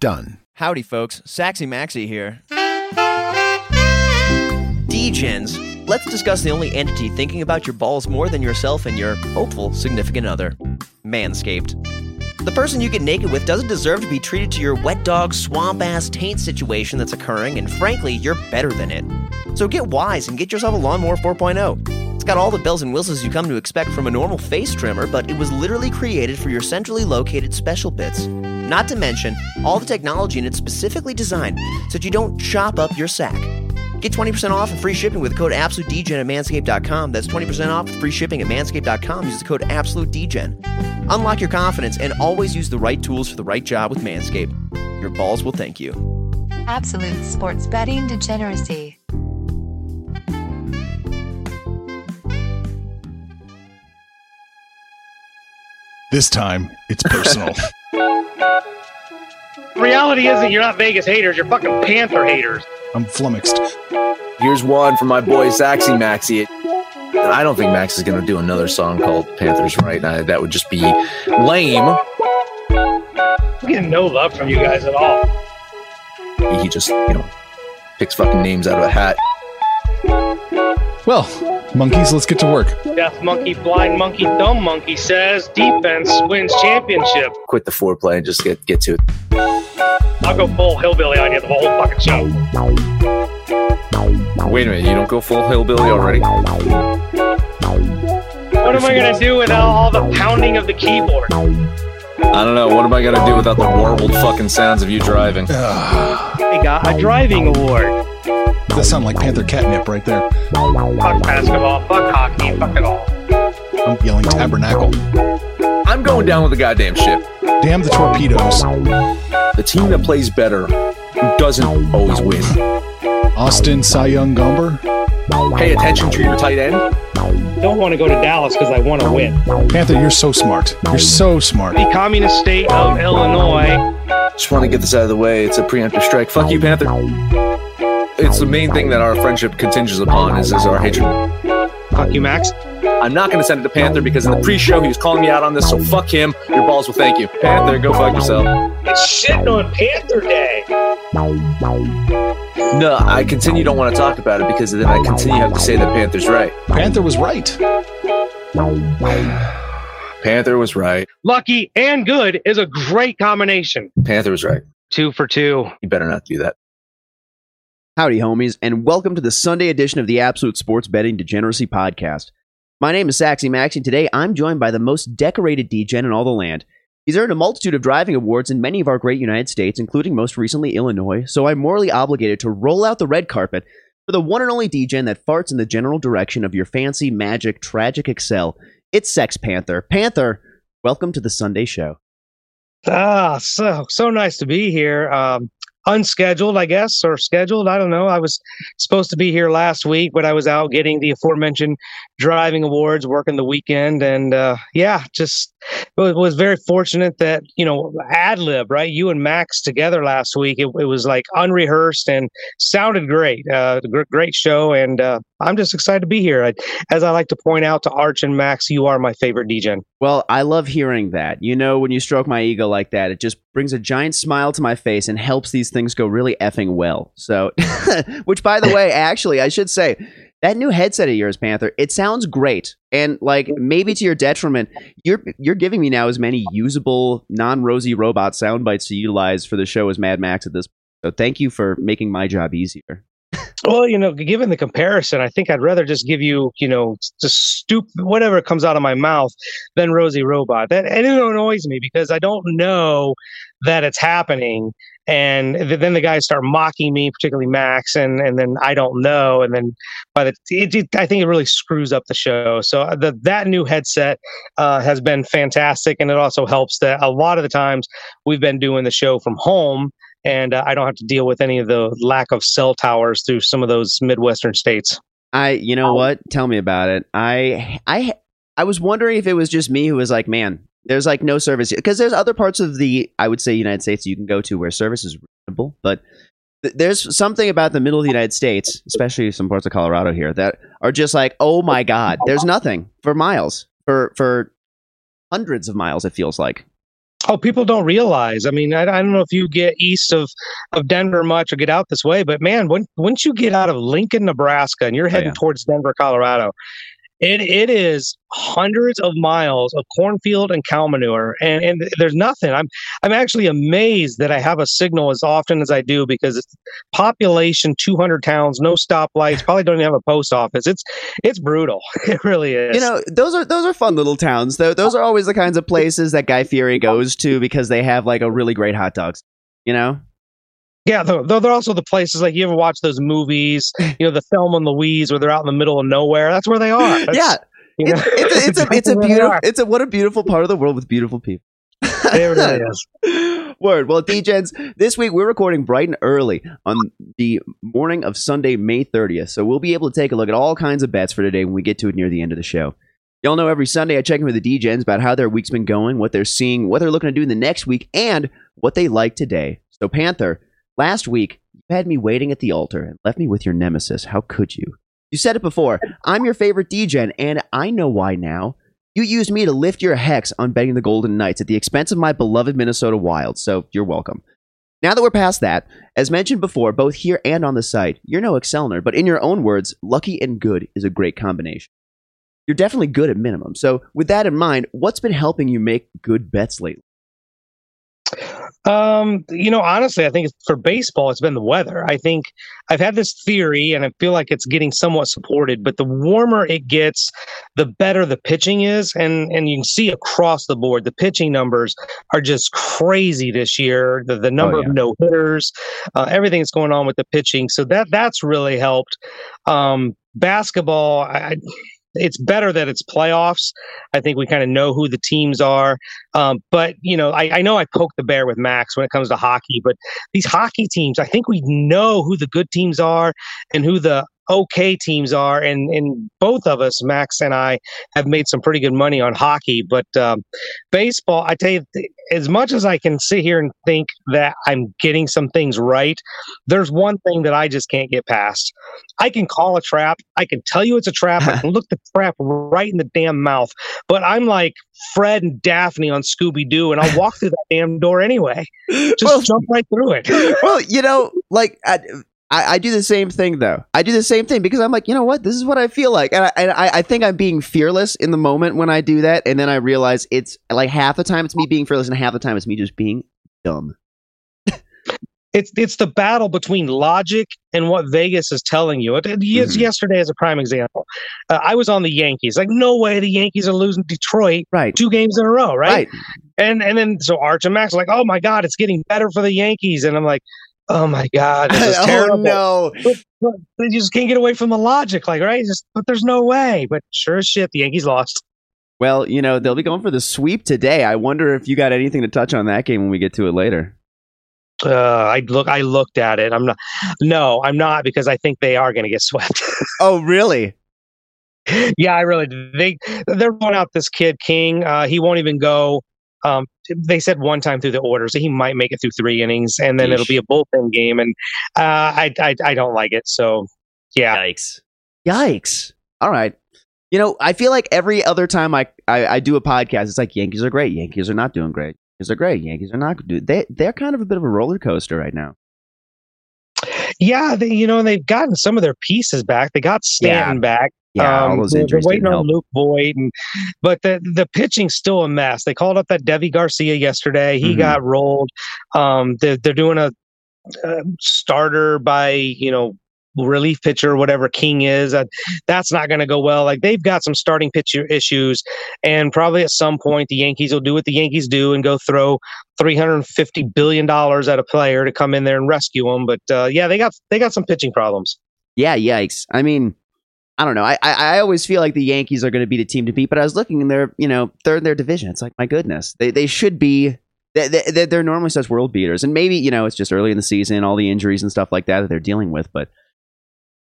done. Howdy, folks. Saxy Maxi here. DGens. let's discuss the only entity thinking about your balls more than yourself and your hopeful significant other Manscaped. The person you get naked with doesn't deserve to be treated to your wet dog, swamp ass taint situation that's occurring, and frankly, you're better than it. So get wise and get yourself a Lawnmower 4.0. It's got all the bells and whistles you come to expect from a normal face trimmer, but it was literally created for your centrally located special bits. Not to mention, all the technology in it specifically designed so that you don't chop up your sack. Get 20% off and free shipping with the code AbsoluteDegen at manscaped.com. That's 20% off with free shipping at manscaped.com. Use the code AbsoluteDegen. Unlock your confidence and always use the right tools for the right job with Manscaped. Your balls will thank you. Absolute sports betting degeneracy. This time, it's personal. The reality isn't you're not Vegas haters, you're fucking Panther haters. I'm flummoxed. Here's one from my boy Saxy Maxi. I don't think Max is going to do another song called Panthers Right. Now, that would just be lame. I'm getting no love from you guys at all. He just, you know, picks fucking names out of a hat. Well, monkeys, let's get to work. Deaf monkey, blind monkey, dumb monkey says defense wins championship. Quit the foreplay and just get get to it. I'll go full hillbilly on you the whole fucking show. Wait a minute, you don't go full hillbilly already? What am I gonna do without all the pounding of the keyboard? I don't know. What am I gonna do without the warbled fucking sounds of you driving? I got a driving award. That sound like Panther catnip right there. Fuck basketball, fuck hockey, fuck it all. I'm yelling tabernacle. I'm going down with the goddamn ship. Damn the torpedoes. The team that plays better doesn't always win. Austin Cy Young Gomber. Pay attention to your tight end. Don't want to go to Dallas because I want to win. Panther, you're so smart. You're so smart. The communist state of Illinois. Just want to get this out of the way. It's a preemptive strike. Fuck you, Panther. It's the main thing that our friendship continges upon is, is our hatred. Fuck you, Max. I'm not going to send it to Panther because in the pre-show he was calling me out on this, so fuck him. Your balls will thank you. Panther, go fuck yourself. It's shitting on Panther Day. No, I continue don't want to talk about it because then I continue have to say that Panther's right. Panther was right. Panther was right. Lucky and good is a great combination. Panther was right. Two for two. You better not do that. Howdy, homies, and welcome to the Sunday edition of the Absolute Sports Betting Degeneracy Podcast. My name is Saxy Max, and today I'm joined by the most decorated degen in all the land. He's earned a multitude of driving awards in many of our great United States, including most recently Illinois, so I'm morally obligated to roll out the red carpet for the one and only degen that farts in the general direction of your fancy, magic, tragic Excel. It's Sex Panther. Panther, welcome to the Sunday show. Ah, so so nice to be here. Um, unscheduled, I guess, or scheduled. I don't know. I was supposed to be here last week, but I was out getting the aforementioned driving awards, working the weekend, and uh, yeah, just was, was very fortunate that you know ad lib right. You and Max together last week. It, it was like unrehearsed and sounded great. Uh, great show, and uh, I'm just excited to be here. I, as I like to point out to Arch and Max, you are my favorite DJ. Well, I love hearing that. You know, when you stroke my ego like that, it just brings a giant smile to my face and helps these things go really effing well. So, which by the way, actually, I should say, that new headset of yours, Panther, it sounds great. And like maybe to your detriment, you're you're giving me now as many usable non-rosy robot sound bites to utilize for the show as Mad Max at this. So thank you for making my job easier. Well, you know, given the comparison, I think I'd rather just give you, you know, just stupid whatever comes out of my mouth than Rosie Robot. That and it annoys me because I don't know that it's happening, and th- then the guys start mocking me, particularly Max, and and then I don't know, and then by the it, it, I think it really screws up the show. So uh, the that new headset uh, has been fantastic, and it also helps that a lot of the times we've been doing the show from home and uh, I don't have to deal with any of the lack of cell towers through some of those midwestern states. I, you know what? Tell me about it. I, I, I was wondering if it was just me who was like, man, there's like no service because there's other parts of the, I would say, United States you can go to where service is reasonable, but th- there's something about the middle of the United States, especially some parts of Colorado here, that are just like, oh my god, there's nothing for miles, for for hundreds of miles. It feels like. Oh, people don't realize. I mean, I, I, don't know if you get east of, of Denver much or get out this way, but man, when, once you get out of Lincoln, Nebraska, and you're oh, heading oh, yeah. towards Denver, Colorado, it it is hundreds of miles of cornfield and cow manure, and and there's nothing. I'm I'm actually amazed that I have a signal as often as I do because it's population 200 towns, no stoplights, probably don't even have a post office. It's it's brutal. It really is. You know, those are those are fun little towns. Though those are always the kinds of places that Guy Fieri goes to because they have like a really great hot dogs. You know. Yeah, though they're also the places like you ever watch those movies, you know, the Thelma and Louise where they're out in the middle of nowhere. That's where they are. That's, yeah, you know, it's, it's, a, it's a it's a beautiful it's a what a beautiful part of the world with beautiful people. There it is. Word. Well, DJs, this week we're recording bright and early on the morning of Sunday, May 30th. So we'll be able to take a look at all kinds of bets for today when we get to it near the end of the show. Y'all know every Sunday I check in with the DJs about how their week's been going, what they're seeing, what they're looking to do in the next week, and what they like today. So, Panther, Last week, you had me waiting at the altar and left me with your nemesis. How could you? You said it before. I'm your favorite DJ, and I know why now. You used me to lift your hex on betting the Golden Knights at the expense of my beloved Minnesota Wild, so you're welcome. Now that we're past that, as mentioned before, both here and on the site, you're no Excelner, but in your own words, lucky and good is a great combination. You're definitely good at minimum. So, with that in mind, what's been helping you make good bets lately? Um, you know, honestly, I think for baseball, it's been the weather. I think I've had this theory, and I feel like it's getting somewhat supported. But the warmer it gets, the better the pitching is, and and you can see across the board, the pitching numbers are just crazy this year. The the number oh, yeah. of no hitters, uh, everything that's going on with the pitching, so that that's really helped. Um, basketball, I, it's better that it's playoffs. I think we kind of know who the teams are. Um, but you know, I, I, know I poke the bear with Max when it comes to hockey, but these hockey teams, I think we know who the good teams are and who the okay teams are, and and both of us, Max and I, have made some pretty good money on hockey. But um, baseball, I tell you, as much as I can sit here and think that I'm getting some things right, there's one thing that I just can't get past. I can call a trap. I can tell you it's a trap. I can look the trap right in the damn mouth. But I'm like Fred and Daphne on Scooby Doo, and I'll walk through that damn door anyway. Just well, jump right through it. well, you know, like I, I, do the same thing though. I do the same thing because I'm like, you know what? This is what I feel like, and I, and I, I think I'm being fearless in the moment when I do that, and then I realize it's like half the time it's me being fearless, and half the time it's me just being dumb. it's it's the battle between logic and what Vegas is telling you. It, it, mm-hmm. Yesterday, as a prime example, uh, I was on the Yankees. Like, no way, the Yankees are losing Detroit right two games in a row, right? right. And and then so Arch and Max are like, oh my god, it's getting better for the Yankees, and I'm like, oh my god, this is oh, terrible. no, but, but they just can't get away from the logic, like right? Just but there's no way. But sure as shit, the Yankees lost. Well, you know they'll be going for the sweep today. I wonder if you got anything to touch on that game when we get to it later. Uh, I look. I looked at it. I'm not. No, I'm not because I think they are going to get swept. oh, really? yeah, I really. They they're going out this kid King. Uh, he won't even go um, they said one time through the order, so he might make it through three innings, and then Yeesh. it'll be a bullpen game, and uh, I, I I don't like it. So yeah, yikes, yikes. All right, you know I feel like every other time I, I, I do a podcast, it's like Yankees are great, Yankees are not doing great, Yankees are great, Yankees are not. They they're kind of a bit of a roller coaster right now. Yeah, they, you know, they've gotten some of their pieces back. They got Stanton back. Yeah, all Um, those they're- injuries They're waiting on help. Luke Voit, and but the the pitching's still a mess. They called up that Deivi Garcia yesterday. He Mhm. got rolled. Um, they're, they're doing a, uh starter by you know relief pitcher, whatever King is. Uh, that's not going to go well. Like they've got some starting pitcher issues, and probably at some point the Yankees will do what the Yankees do and go throw three hundred and fifty billion dollars at a player to come in there and rescue them. But uh, yeah, they got they got some pitching problems. Yeah, yikes. I mean, I don't know. I, I, I always feel like the Yankees are going to be the team to beat, but I was looking and they're, you know, third in their division. It's like, my goodness. They, they should be, they, they, they're normally such world beaters. And maybe, you know, it's just early in the season, all the injuries and stuff like that that they're dealing with, but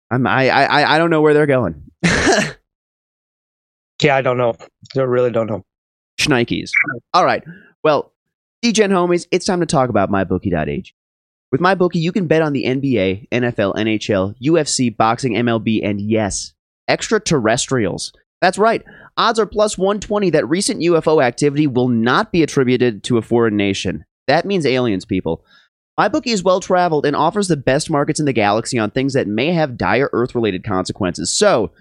I'm, I, I, I don't know where they're going. Yeah, I don't know. I really don't know. Schnikes. All right. Well, DGen homies, it's time to talk about mybookie.ag. With MyBookie, you can bet on the NBA, NFL, NHL, UFC, boxing, MLB, and yes, extraterrestrials. That's right. Odds are plus 120 that recent UFO activity will not be attributed to a foreign nation. That means aliens, people. MyBookie is well traveled and offers the best markets in the galaxy on things that may have dire Earth related consequences. So,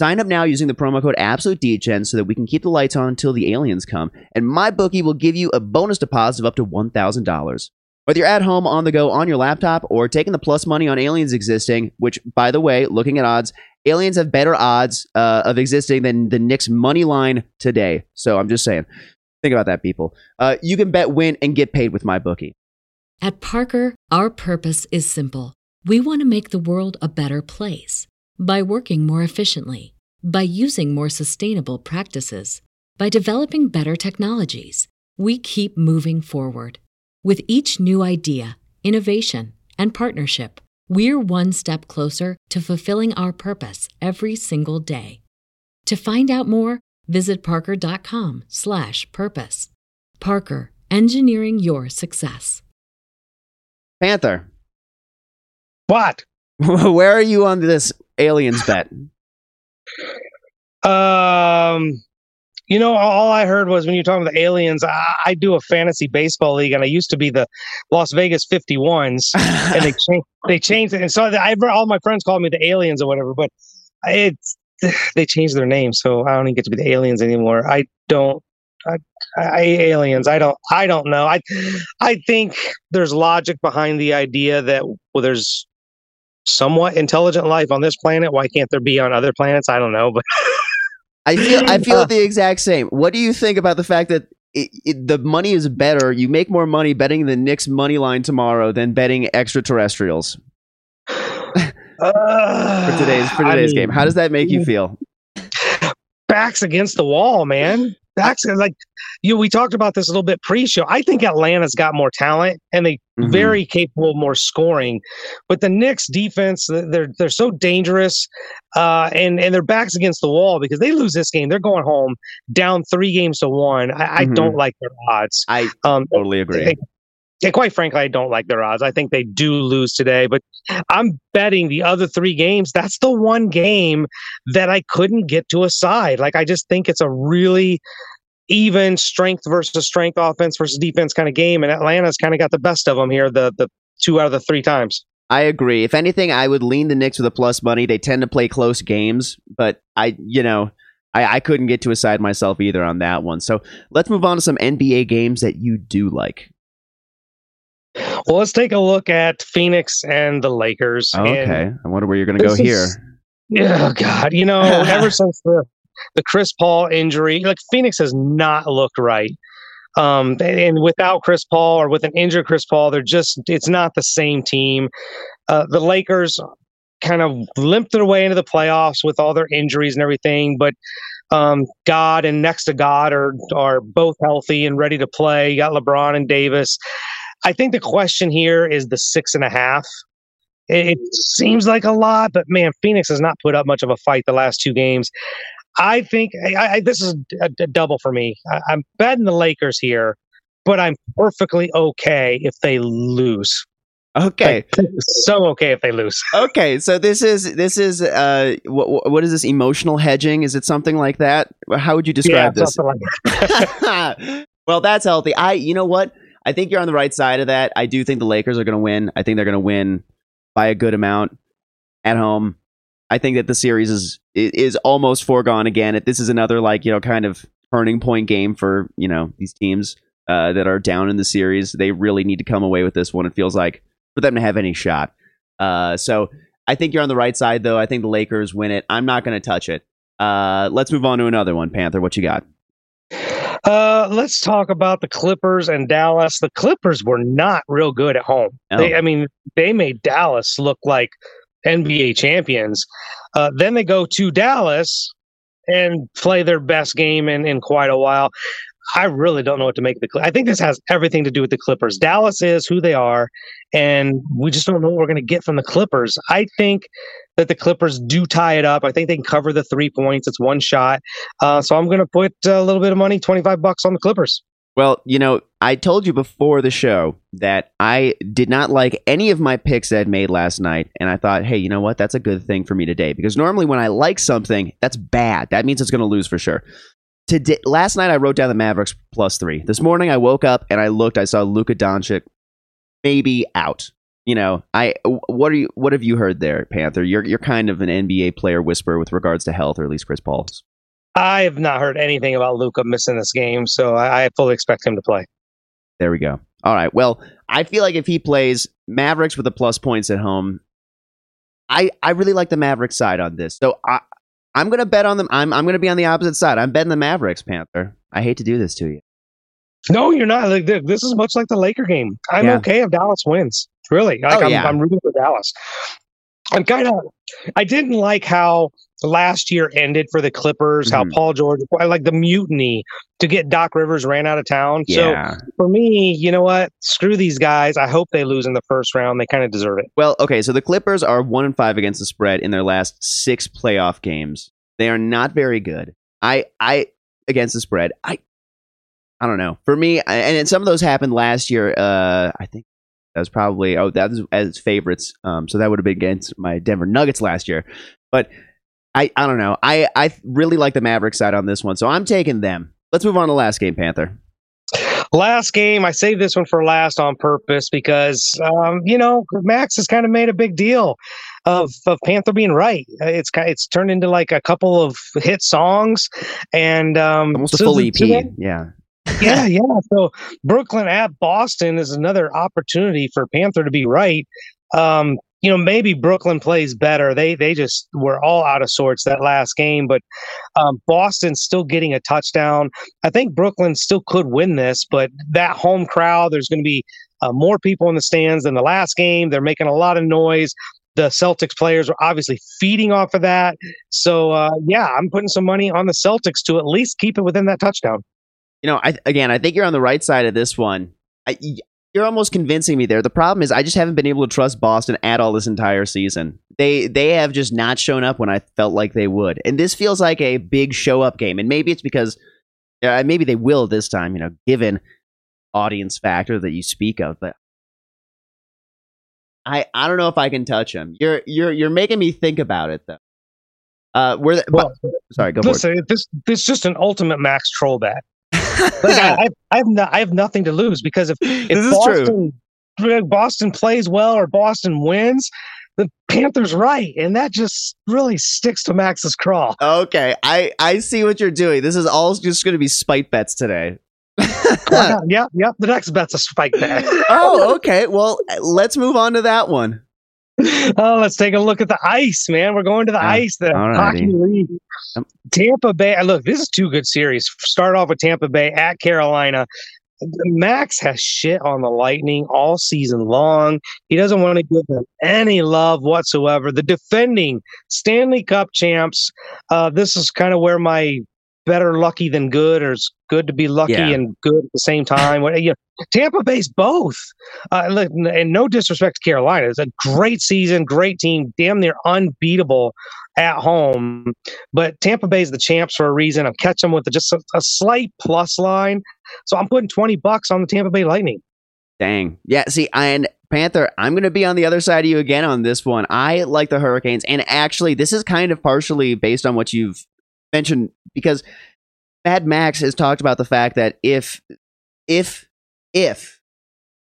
Sign up now using the promo code AbsoluteDegen so that we can keep the lights on until the aliens come. And MyBookie will give you a bonus deposit of up to $1,000. Whether you're at home, on the go, on your laptop, or taking the plus money on aliens existing, which, by the way, looking at odds, aliens have better odds uh, of existing than the Knicks money line today. So I'm just saying. Think about that, people. Uh, you can bet, win, and get paid with my bookie. At Parker, our purpose is simple. We want to make the world a better place by working more efficiently, by using more sustainable practices, by developing better technologies. We keep moving forward. With each new idea, innovation, and partnership, we're one step closer to fulfilling our purpose every single day. To find out more, visit parker.com/purpose. Parker, engineering your success. Panther, What? where are you on this aliens bet? Um, you know, all I heard was when you were talking about the aliens, I, I do a fantasy baseball league, and I used to be the Las Vegas 51s, and they changed they changed it, and so I all my friends called me the aliens or whatever, but it's they changed their name, so I don't even get to be the aliens anymore. I don't. I, I aliens. I don't. I don't know. I I think there's logic behind the idea that well, there's somewhat intelligent life on this planet. Why can't there be on other planets? I don't know, but I feel I feel Uh, the exact same. What do you think about the fact that it, it, the money is better? You make more money betting the Knicks money line tomorrow than betting extraterrestrials for today's for I today's mean, game. How does that make you feel? backs against the wall, man. Backs like you. Know, We talked about this a little bit pre-show. I think Atlanta's got more talent and they Mhm. very capable of more scoring. But the Knicks defense, they're they're so dangerous, uh, and and their backs against the wall because they lose this game. They're going home down three games to one. I, I Mhm. don't like their odds. I Um, totally agree. and- and quite frankly, I don't like their odds. I think they do lose today, but I'm betting the other three games. That's the one game that I couldn't get to a side. Like I just think it's a really even strength versus strength, offense versus defense kind of game, and Atlanta's kind of got the best of them here. The the two out of the three times. I agree. If anything, I would lean the Knicks with a plus money. They tend to play close games, but I, you know, I, I couldn't get to a side myself either on that one. So let's move on to some NBA games that you do like. Well, let's take a look at Phoenix and the Lakers. And Okay, I wonder where you're going to go This here. is- Oh God, you know, ever since the the Chris Paul injury, like Phoenix has not looked right. Um, and without Chris Paul or with an injured Chris Paul, they're just it's not the same team. Uh, the Lakers kind of limped their way into the playoffs with all their injuries and everything, but um, God and next to God are are both healthy and ready to play. You got LeBron and Davis. I think the question here is the six and a half. It, it seems like a lot, but man, Phoenix has not put up much of a fight the last two games. I think I, I, this is a, a double for me. I, I'm betting the Lakers here, but I'm perfectly okay if they lose. Okay, Like, so okay if they lose. okay. So this is this is uh, what what is this emotional hedging? Is it something like that? How would you describe yeah, this? like that. well, that's healthy. I, you know what? I think you're on the right side of that. I do think the Lakers are going to win. I think they're going to win by a good amount at home. I think that the series is is almost foregone again. This is another like you know kind of turning point game for you know these teams uh, that are down in the series. They really need to come away with this one. It feels like for them to have any shot. Uh, so I think you're on the right side though. I think the Lakers win it. I'm not going to touch it. Uh, let's move on to another one. Panther, what you got? Uh, let's talk about the Clippers and Dallas. The Clippers were not real good at home. They, I mean, they made Dallas look like NBA champions. Uh, then they go to Dallas and play their best game in, in quite a while. I really don't know what to make of the. I think this has everything to do with the Clippers. Dallas is who they are, and we just don't know what we're going to get from the Clippers. I think that the Clippers do tie it up. I think they can cover the three points. It's one shot, uh, so I'm going to put a little bit of money, twenty five bucks, on the Clippers. Well, you know, I told you before the show that I did not like any of my picks that I'd made last night, and I thought, hey, you know what? That's a good thing for me today because normally when I like something, that's bad. That means it's going to lose for sure. Today, last night I wrote down the Mavericks plus three. This morning I woke up and I looked. I saw Luka Doncic maybe out. You know, I what are you? What have you heard there, Panther? You're you're kind of an NBA player whisperer with regards to health, or at least Chris Paul's. I have not heard anything about Luka missing this game, so I, I fully expect him to play. There we go. All right. Well, I feel like if he plays Mavericks with the plus points at home, I I really like the Mavericks side on this. So I I'm gonna bet on them. I'm I'm gonna be on the opposite side. I'm betting the Mavericks, Panther. I hate to do this to you. No, you're not. Like this is much like the Laker game. I'm Yeah. okay if Dallas wins. Really, like Oh, I'm, yeah. I'm rooting for Dallas. I'm kind of. I didn't like how last year ended for the Clippers. How Mhm. Paul George, I like the mutiny to get Doc Rivers ran out of town. So for me, you know what? Screw these guys. I hope they lose in the first round. They kind of deserve it. Well, okay, so the Clippers are one and five against the spread in their last six playoff games. They are not very good. I I against the spread. I I don't know. For me, I- and some of those happened last year. Uh, I think that was probably oh that was as favorites. Um, so that would have been against my Denver Nuggets last year. But I I don't know. I I really like the Mavericks side on this one, so I'm taking them. Let's move on to last game, Panther. Last game, I saved this one for last on purpose because, um, you know, Max has kind of made a big deal of, of Panther being right. It's it's turned into like a couple of hit songs, and um, Almost a full EP. that- Yeah. Yeah, yeah. So Brooklyn at Boston is another opportunity for Panther to be right. Um, you know, maybe Brooklyn plays better. They they just were all out of sorts that last game, but um, Boston's still getting a touchdown. I think Brooklyn still could win this, but that home crowd, there's going to be uh, more people in the stands than the last game. They're making a lot of noise. The Celtics players are obviously feeding off of that. So uh, yeah, I'm putting some money on the Celtics to at least keep it within that touchdown. You know, I again, I think you're on the right side of this one. I, you're almost convincing me there. The problem is, I just haven't been able to trust Boston at all this entire season. They they have just not shown up when I felt like they would, and this feels like a big show up game. And maybe it's because, uh, maybe they will this time. You know, given audience factor that you speak of, but. I, I don't know if I can touch them. You're you're you're making me think about it though. Uh, where the, Well, sorry, go for it. Listen, this this is just an ultimate max troll bet. Like, I, I, I have no, I have nothing to lose because if, if This is true. Boston Boston plays well or Boston wins, the Panthers right, and that just really sticks to Max's craw. Okay, I I see what you're doing. This is all just going to be spite bets today. yeah, yeah. The next bet's a spike bet. oh, okay. Well, let's move on to that one. Oh, let's take a look at the ice, man. We're going to the Yeah, ice, the alrighty. hockey league. Tampa Bay. uh, Look, this is two good series. Start off with Tampa Bay at Carolina. Max has shit on the Lightning all season long. He doesn't want to give them any love whatsoever. The defending Stanley Cup champs. Uh, this is kind of where my better lucky than good, or it's good to be lucky Yeah. and good at the same time. What- you know, Tampa Bay's both. Uh, look, and no disrespect to Carolina, it's a great season, great team, damn near unbeatable at home. But Tampa Bay's the champs for a reason. I'm catching them with just a, a slight plus line, so I'm putting twenty bucks on the Tampa Bay Lightning. Dang. Yeah. See, and Panther, I'm going to be on the other side of you again on this one. I like the Hurricanes, and actually, this is kind of partially based on what you've mentioned because Mad Max has talked about the fact that if if if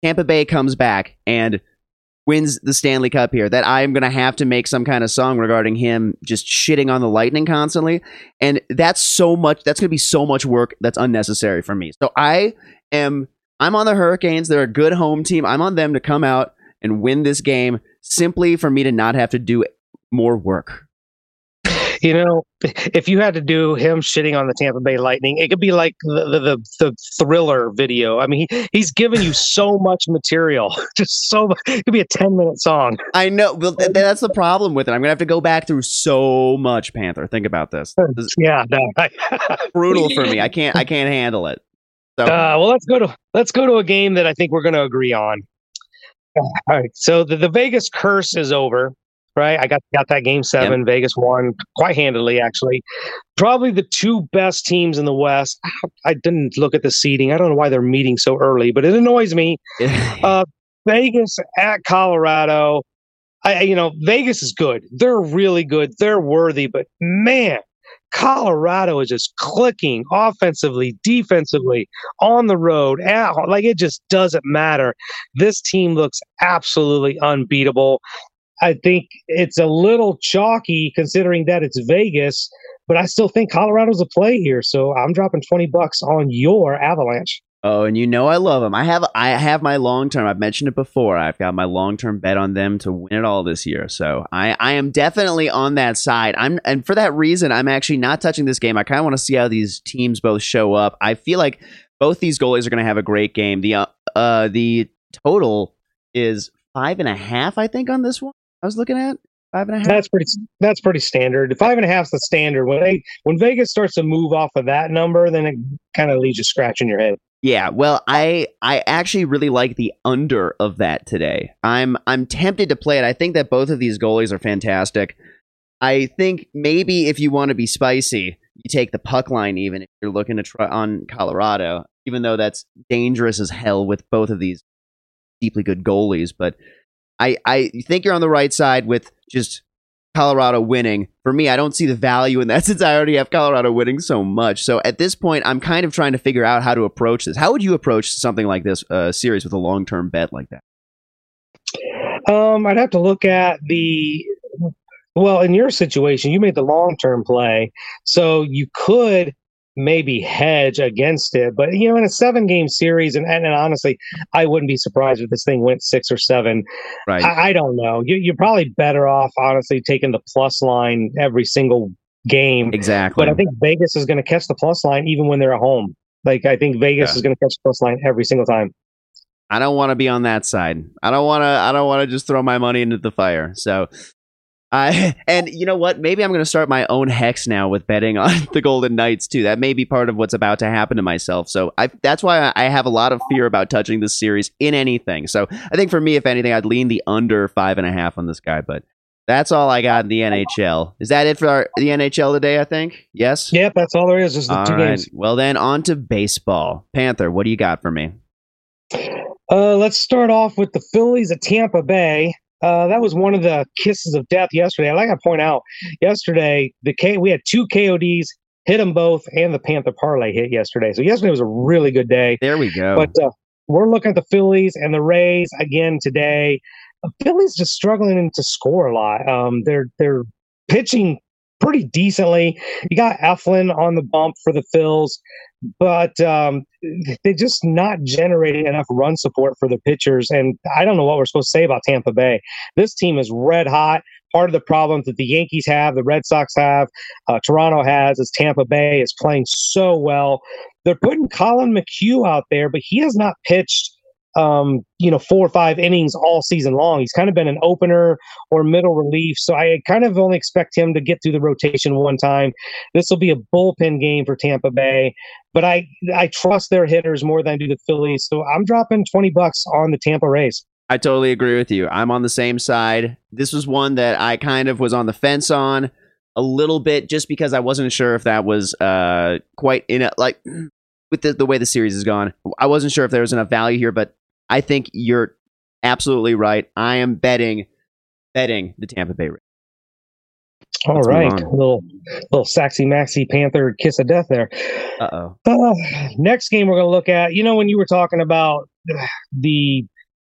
Tampa Bay comes back and wins the Stanley Cup here, that I'm going to have to make some kind of song regarding him just shitting on the Lightning constantly. And that's so much, that's going to be so much work that's unnecessary for me. So I am, I'm on the Hurricanes. They're a good home team. I'm on them to come out and win this game simply for me to not have to do more work. You know, if you had to do him shitting on the Tampa Bay Lightning, it could be like the the, the, the thriller video. I mean, he, he's given you so much material, just so much. It could be a ten minute song. I know. Well, th- that's the problem with it. I'm gonna have to go back through so much Panther. Think about this. this yeah, no, brutal for me. I can't. I can't handle it. So, uh, well, let's go to let's go to a game that I think we're going to agree on. All right. So the, the Vegas curse is over right? I got got that game seven. Yep. Vegas won quite handily, actually. Probably the two best teams in the West. I didn't look at the seeding. I don't know why they're meeting so early, but it annoys me. uh, Vegas at Colorado. I, you know, Vegas is good. They're really good. They're worthy, but man, Colorado is just clicking offensively, defensively, on the road. At, like it just doesn't matter. This team looks absolutely unbeatable. I think it's a little chalky considering that it's Vegas, but I still think Colorado's a play here. So I'm dropping 20 bucks on your Avalanche. Oh, and you know I love them. I have I have my long term. I've mentioned it before. I've got my long term bet on them to win it all this year. So I I am definitely on that side. I'm and for that reason, I'm actually not touching this game. I kind of want to see how these teams both show up. I feel like both these goalies are going to have a great game. The uh, uh the total is five and a half, I think, on this one. I was looking at five and a half. That's pretty. That's pretty standard. Five and a half is the standard. When they when Vegas starts to move off of that number, then it kind of leaves you scratching your head. Yeah, well, I I actually really like the under of that today. I'm I'm tempted to play it. I think that both of these goalies are fantastic. I think maybe if you want to be spicy, you take the puck line even if you're looking to try on Colorado, even though that's dangerous as hell with both of these deeply good goalies. But I, I think you're on the right side with just Colorado winning. For me, I don't see the value in that since I already have Colorado winning so much. So at this point, I'm kind of trying to figure out how to approach this. How would you approach something like this uh, series with a long term bet like that? Um, I'd have to look at the. Well, in your situation, you made the long term play, so you could maybe hedge against it. But you know, in a seven game series, and, and, and honestly, I wouldn't be surprised if this thing went six or seven. Right. I, I don't know. You, you're probably better off, honestly, taking the plus line every single game. Exactly. But I think Vegas is going to catch the plus line even when they're at home. Like I think Vegas yeah. is going to catch the plus line every single time. I don't want to be on that side. I don't want to. I don't want to just throw my money into the fire. So I and you know what? Maybe I'm going to start my own hex now with betting on the Golden Knights too. That may be part of what's about to happen to myself. So I, that's why I have a lot of fear about touching this series in anything. So I think for me, if anything, I'd lean the under five and a half on this guy. But that's all I got in the NHL. Is that it for our, the NHL today? I think yes. Yep, that's all there is. Just the all two right. games. Well, then on to baseball. Panther, what do you got for me? Uh, let's start off with the Phillies at Tampa Bay. Uh, that was one of the kisses of death yesterday. I like to point out yesterday the K we had two KODs, hit them both, and the Panther parlay hit yesterday. So yesterday was a really good day. There we go. But uh, we're looking at the Phillies and the Rays again today. The Phillies just struggling to score a lot. Um, they're they're pitching pretty decently. You got Eflin on the bump for the Phils but um, they're just not generating enough run support for the pitchers. And I don't know what we're supposed to say about Tampa Bay. This team is red hot. Part of the problem that the Yankees have, the Red Sox have, uh, Toronto has, is Tampa Bay is playing so well. They're putting Collin McHugh out there, but he has not pitched um, you know, four or five innings all season long. He's kind of been an opener or middle relief. So I kind of only expect him to get through the rotation one time. This will be a bullpen game for Tampa Bay, but I I trust their hitters more than I do the Phillies. So I'm dropping 20 bucks on the Tampa Rays. I totally agree with you. I'm on the same side. This was one that I kind of was on the fence on a little bit just because I wasn't sure if that was uh quite in a like with the, the way the series has gone. I wasn't sure if there was enough value here, but I think you're absolutely right. I am betting betting the Tampa Bay Rays. All right, little little Saxy Maxy Panther kiss of death there. Uh-oh. Uh Next game we're going to look at. You know, when you were talking about the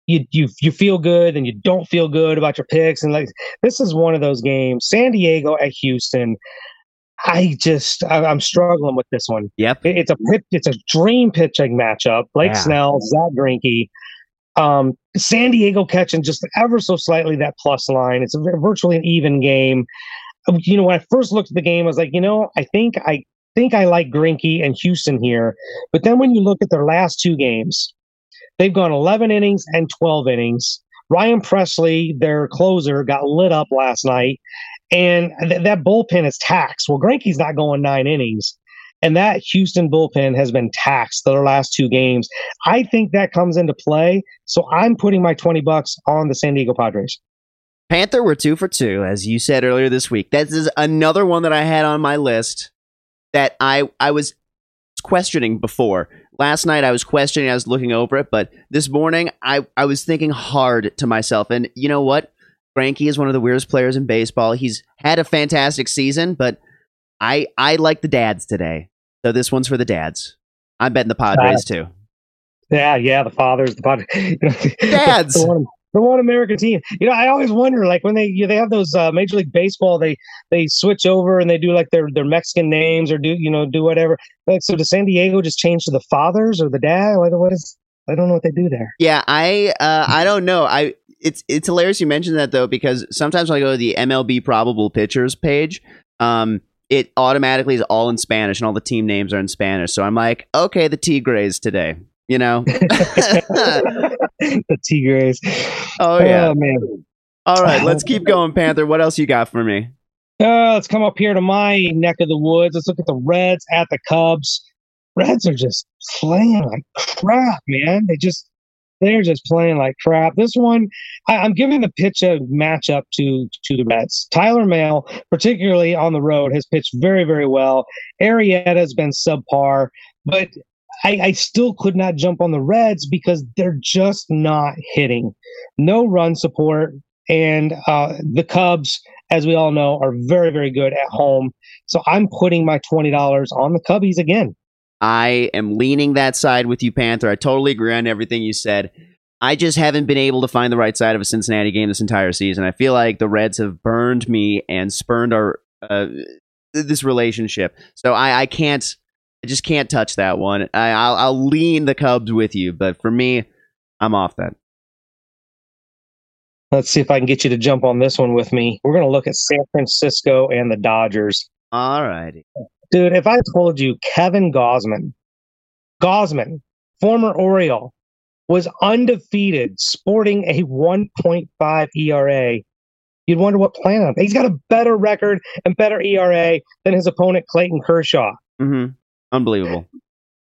you you you feel good and you don't feel good about your picks and like this is one of those games san diego at houston i just I, i'm struggling with this one Yep. It- it's a pit, it's a dream pitching matchup blake Yeah. snell zach Greinke. um san diego catching just ever so slightly that plus line it's a, virtually an even game Um, you know when i first looked at the game i was like you know i think i think i like Greinke and houston here but then when you look at their last two games They've gone 11 innings and 12 innings. Ryan Pressly, their closer, got lit up last night, and th- that bullpen is taxed. Well, Greinke's not going nine innings, and that Houston bullpen has been taxed their last two games. I think that comes into play, so I'm putting my 20 bucks on the San Diego Padres. Panther, we're two for two, as you said earlier this week. This is another one that I had on my list that I I was questioning before. Last night I was questioning, I was looking over it, but this morning I, I was thinking hard to myself. And you know what? Frankie is one of the weirdest players in baseball. He's had a fantastic season, but I I like the dads today. So this one's for the dads. I'm betting the Padres too. Yeah, yeah, the fathers, the Padres. Dads. the, one, the one American team. You know, I always wonder, like when they you know, they have those uh, Major League Baseball, they they switch over and they do like their their Mexican names or do you know do whatever. Like, so does San Diego just change to the fathers or the dad? What, what is? I don't know what they do there. Yeah, I uh, I don't know. I it's it's hilarious you mentioned that though because sometimes when I go to the MLB probable pitchers page, um, it automatically is all in Spanish and all the team names are in Spanish. So I'm like, okay, the Tigres today. You know. the Tigres. oh yeah. Oh man. All right, let's keep going, Panther. What else you got for me? Uh, let's come up here to my neck of the woods. Let's look at the Reds at the Cubs. Reds are just playing like crap, man. They just they're just playing like crap. This one, I, I'm giving the pitch a matchup to to the Reds. Tyler Mahle, particularly on the road, has pitched very very well. Arrieta has been subpar, but I, I still could not jump on the Reds because they're just not hitting. No run support, and uh, the Cubs as we all know, are very, very good at home. So I'm putting my $20 on the Cubbies again. I am leaning that side with you, Panther. I totally agree on everything you said. I just haven't been able to find the right side of a Cincinnati game this entire season. I feel like the Reds have burned me and spurned our uh, this relationship. So I, I can't, I just can't touch that one. I, I'll, I'll lean the Cubs with you, but for me, I'm off that. Let's see if I can get you to jump on this one with me. We're going to look at San Francisco and the Dodgers. All righty. Dude, if I told you Kevin Gausman, Gausman, former Oriole, was undefeated, sporting a 1.5 ERA, you'd wonder what planet. He's got a better record and better ERA than his opponent Clayton Kershaw. Mm-hmm. Unbelievable.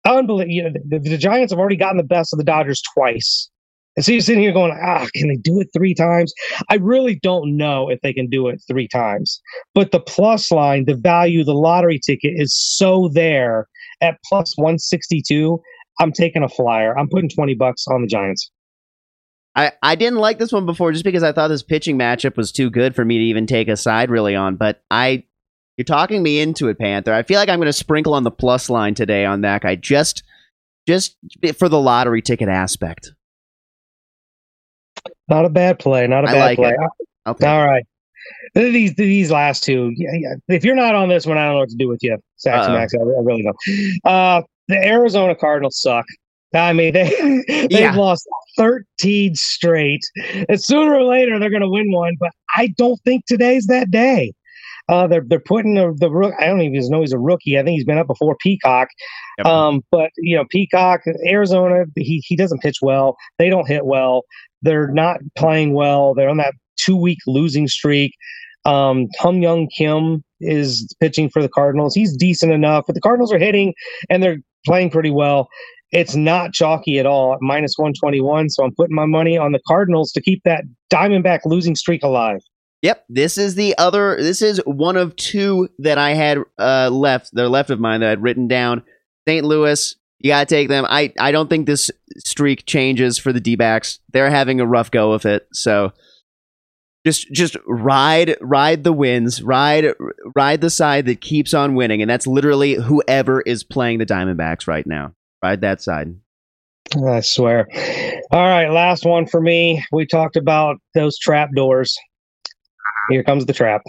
Unbelievable. You know, the, the Giants have already gotten the best of the Dodgers twice. And so you're sitting here going, ah, can they do it three times? I really don't know if they can do it three times. But the plus line, the value, the lottery ticket is so there at plus 162. I'm taking a flyer. I'm putting 20 bucks on the Giants. I, I didn't like this one before just because I thought this pitching matchup was too good for me to even take a side really on. But I, you're talking me into it, Panther. I feel like I'm going to sprinkle on the plus line today on that guy just, just for the lottery ticket aspect. Not a bad play. Not a I bad like play. it. Take All right. These these last two. Yeah, yeah. If you're not on this one, I don't know what to do with you, Saxon. Max. I, I really don't. Uh, the Arizona Cardinals suck. I mean, they they've Yeah. lost 13 straight. And sooner or later, they're going to win one. But I don't think today's that day. Uh, they're they're putting the, the rook. I don't even know he's a rookie. I think he's been up before Peacock. Yep. Um, but you know, Peacock, Arizona, he he doesn't pitch well. They don't hit well. They're not playing well. They're on that two week losing streak. Um, Kwang Hyun Kim is pitching for the Cardinals. He's decent enough, but the Cardinals are hitting and they're playing pretty well. It's not chalky at all at minus 121. So I'm putting my money on the Cardinals to keep that Diamondback losing streak alive. Yep, this is the other. This is one of two that I had uh, left. They're left of mine that I'd written down. St. Louis, you gotta take them. I I don't think this streak changes for the D-backs. They're having a rough go of it. So just just ride ride the wins, ride ride the side that keeps on winning, and that's literally whoever is playing the Diamondbacks right now. Ride that side. I swear. All right, last one for me. We talked about those trap doors. Here comes the trap.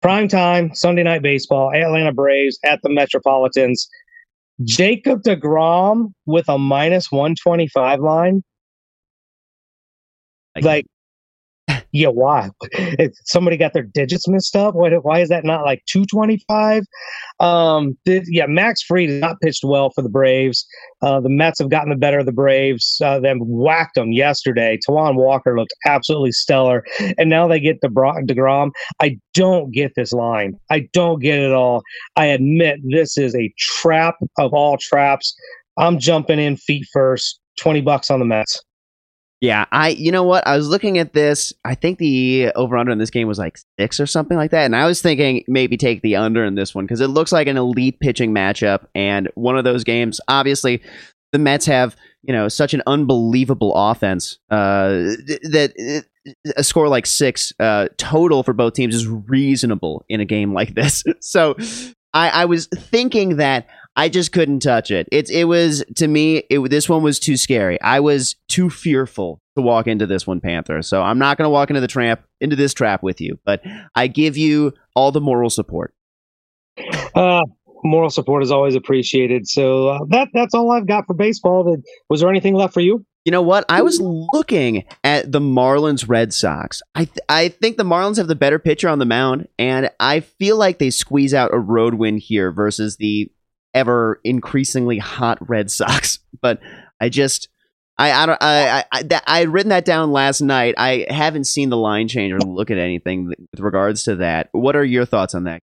Prime time, Sunday night baseball, Atlanta Braves at the Metropolitans. Mm-hmm. Jacob DeGrom with a minus 125 line. Like, yeah, why? If somebody got their digits messed up, why, why is that not like 225? Um, did, yeah, Max Fried has not pitched well for the Braves. Uh, the Mets have gotten the better of the Braves. Uh, them whacked them yesterday. Taijuan Walker looked absolutely stellar, and now they get DeBra- DeGrom. I don't get this line. I don't get it all. I admit this is a trap of all traps. I'm jumping in feet first. Twenty bucks on the Mets. Yeah, I you know what? I was looking at this. I think the over under in this game was like six or something like that. And I was thinking maybe take the under in this one because it looks like an elite pitching matchup and one of those games. Obviously, the Mets have, you know, such an unbelievable offense uh, that a score like six uh, total for both teams is reasonable in a game like this. So I, I was thinking that I just couldn't touch it. It it was to me. It this one was too scary. I was too fearful to walk into this one, Panther. So I'm not going to walk into the trap into this trap with you. But I give you all the moral support. Uh, moral support is always appreciated. So uh, that that's all I've got for baseball. Was there anything left for you? You know what? I was looking at the Marlins Red Sox. I th- I think the Marlins have the better pitcher on the mound, and I feel like they squeeze out a road win here versus the ever increasingly hot Red Sox. But I just I I don't I I I had written that down last night. I haven't seen the line change or look at anything with regards to that. What are your thoughts on that?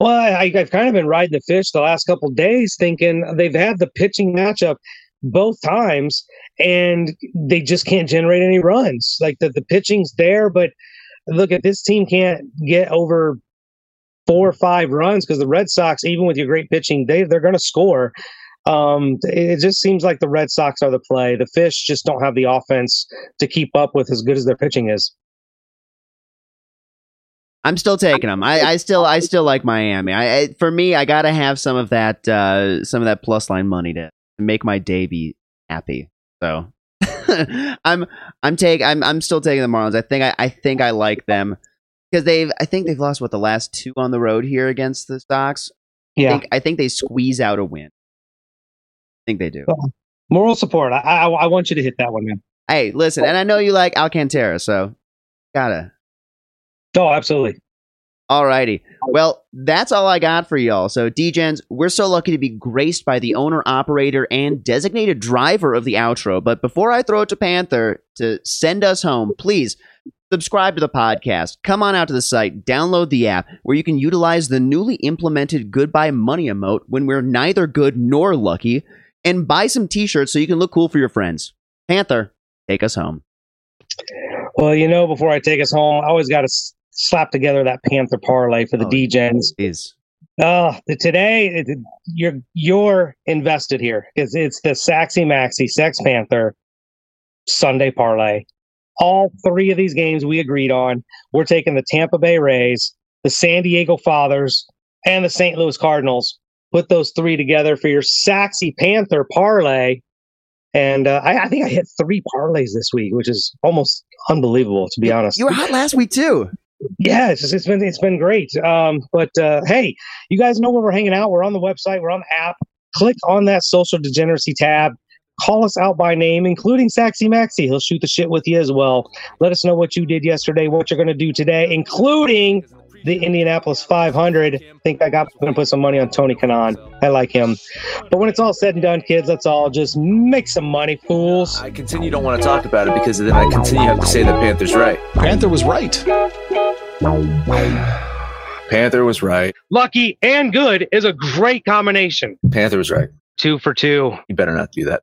Well, I, I've kind of been riding the fish the last couple days, thinking they've had the pitching matchup both times, and they just can't generate any runs. Like the the pitching's there, but look at this team can't get over four or five runs because the Red Sox, even with your great pitching, they they're going to score. Um, it just seems like the Red Sox are the play. The Fish just don't have the offense to keep up with as good as their pitching is. I'm still taking them. I, I still I still like Miami. I, I for me, I gotta have some of that uh, some of that plus line money to make my day be happy. So I'm I'm take I'm I'm still taking the Marlins. I think I, I think I like them because they've I think they've lost what the last two on the road here against the Sox. Yeah, I think, I think they squeeze out a win. I think they do. Moral support. I, I I want you to hit that one, man. Hey, listen, and I know you like Alcantara, so gotta. Oh, absolutely. Alrighty. Well, that's all I got for y'all. So, Degens, we're so lucky to be graced by the owner, operator, and designated driver of the outro. But before I throw it to Panther to send us home, please subscribe to the podcast. Come on out to the site, download the app where you can utilize the newly implemented goodbye money emote when we're neither good nor lucky, and buy some t shirts so you can look cool for your friends. Panther, take us home. Well, you know, before I take us home, I always got to s- slap together that Panther parlay for the Oh, Degens. Is Oh, today it, you're you're invested here. It's it's the Saxy Maxi Sex Panther Sunday parlay. All three of these games we agreed on. We're taking the Tampa Bay Rays, the San Diego Fathers, and the St. Louis Cardinals. Put those three together for your Saxy Panther parlay. And uh, I, I think I hit three parlays this week, which is almost unbelievable, to be honest. you were hot last week too. Yeah, it's, just, it's been it's been great. Um, but uh, hey, you guys know where we're hanging out. We're on the website. We're on the app. Click on that social degeneracy tab. Call us out by name, including Saxy Maxi. He'll shoot the shit with you as well. Let us know what you did yesterday, what you're going to do today, including the Indianapolis 500. I think I got going to put some money on Tony Kanaan. I like him. But when it's all said and done, kids, let's all just make some money, fools. I continue don't want to talk about it because then I continue have to say that Panther's right. Panther was right. Panther was right. Lucky and good is a great combination. Panther was right. Two for two. You better not do that.